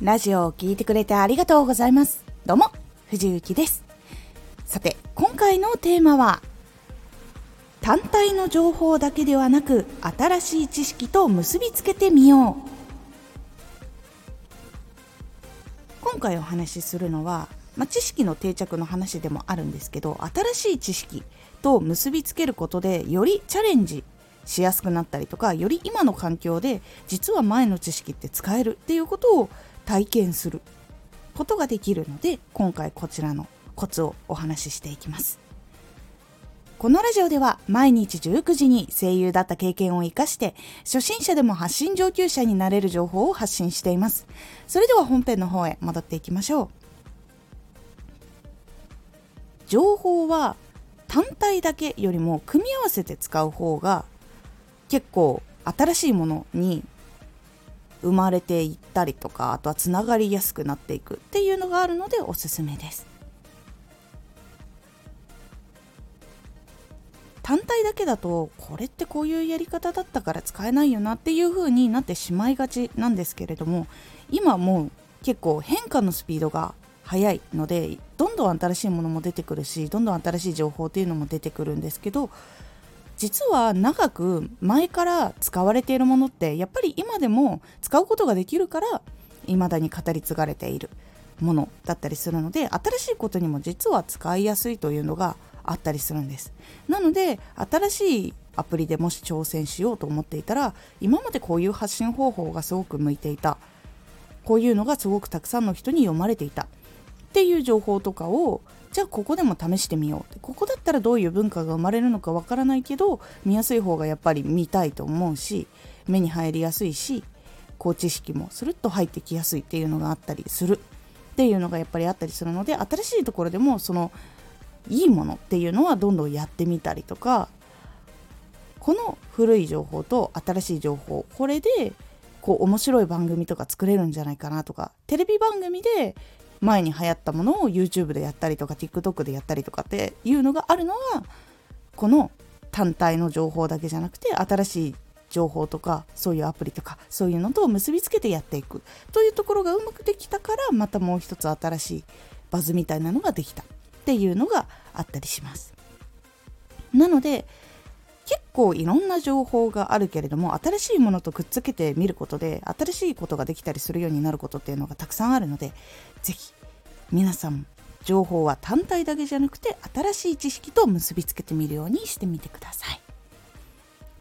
ラジオを聴いてくれてありがとうございます。どうも、藤幸です。さて、今回のテーマは、単体の情報だけではなく、新しい知識と結びつけてみよう。今回お話しするのは、まあ、知識の定着の話でもあるんですけど、新しい知識と結びつけることで、よりチャレンジしやすくなったりとかより今の環境で実は前の知識って使えるっていうことを体験することができるので今回こちらのコツをお話ししていきます。このラジオでは毎日19時に声優だった経験を活かして初心者でも発信上級者になれる情報を発信しています。それでは本編の方へ戻っていきましょう。情報は単体だけよりも組み合わせて使う方が結構新しいものに生まれていったりとかあとはつながりやすくなっていくっていうのがあるのでおすすめです。単体だけだとこれってこういうやり方だったから使えないよなっていう風になってしまいがちなんですけれども今もう結構変化のスピードが速いのでどんどん新しいものも出てくるしどんどん新しい情報っていうのも出てくるんですけど実は長く前から使われているものってやっぱり今でも使うことができるから未だに語り継がれているものだったりするので新しいことにも実は使いやすいというのがあったりするんです。なので新しいアプリでもし挑戦しようと思っていたら今までこういう発信方法がすごく向いていたこういうのがすごくたくさんの人に読まれていたっていう情報とかをじゃあここでも試してみようここだったらどういう文化が生まれるのかわからないけど見やすい方がやっぱり見たいと思うし目に入りやすいしこう知識もスルッと入ってきやすいっていうのがあったりする。っていうのがやっぱりあったりするので新しいところでもそのいいものっていうのはどんどんやってみたりとかこの古い情報と新しい情報これでこう面白い番組とか作れるんじゃないかなとかテレビ番組で前に流行ったものを YouTube でやったりとか TikTok でやったりとかっていうのがあるのはこの単体の情報だけじゃなくて新しい情報とかそういうアプリとかそういうのと結びつけてやっていく。というところがうまくできたからまたもう一つ新しいバズみたいなのができたっていうのがあったりします。なので構いろんな情報があるけれども新しいものとくっつけてみることで新しいことができたりするようになることっていうのがたくさんあるので是非皆さん情報は単体だけじゃなくて新しい知識と結びつけてみるようにしてみてください。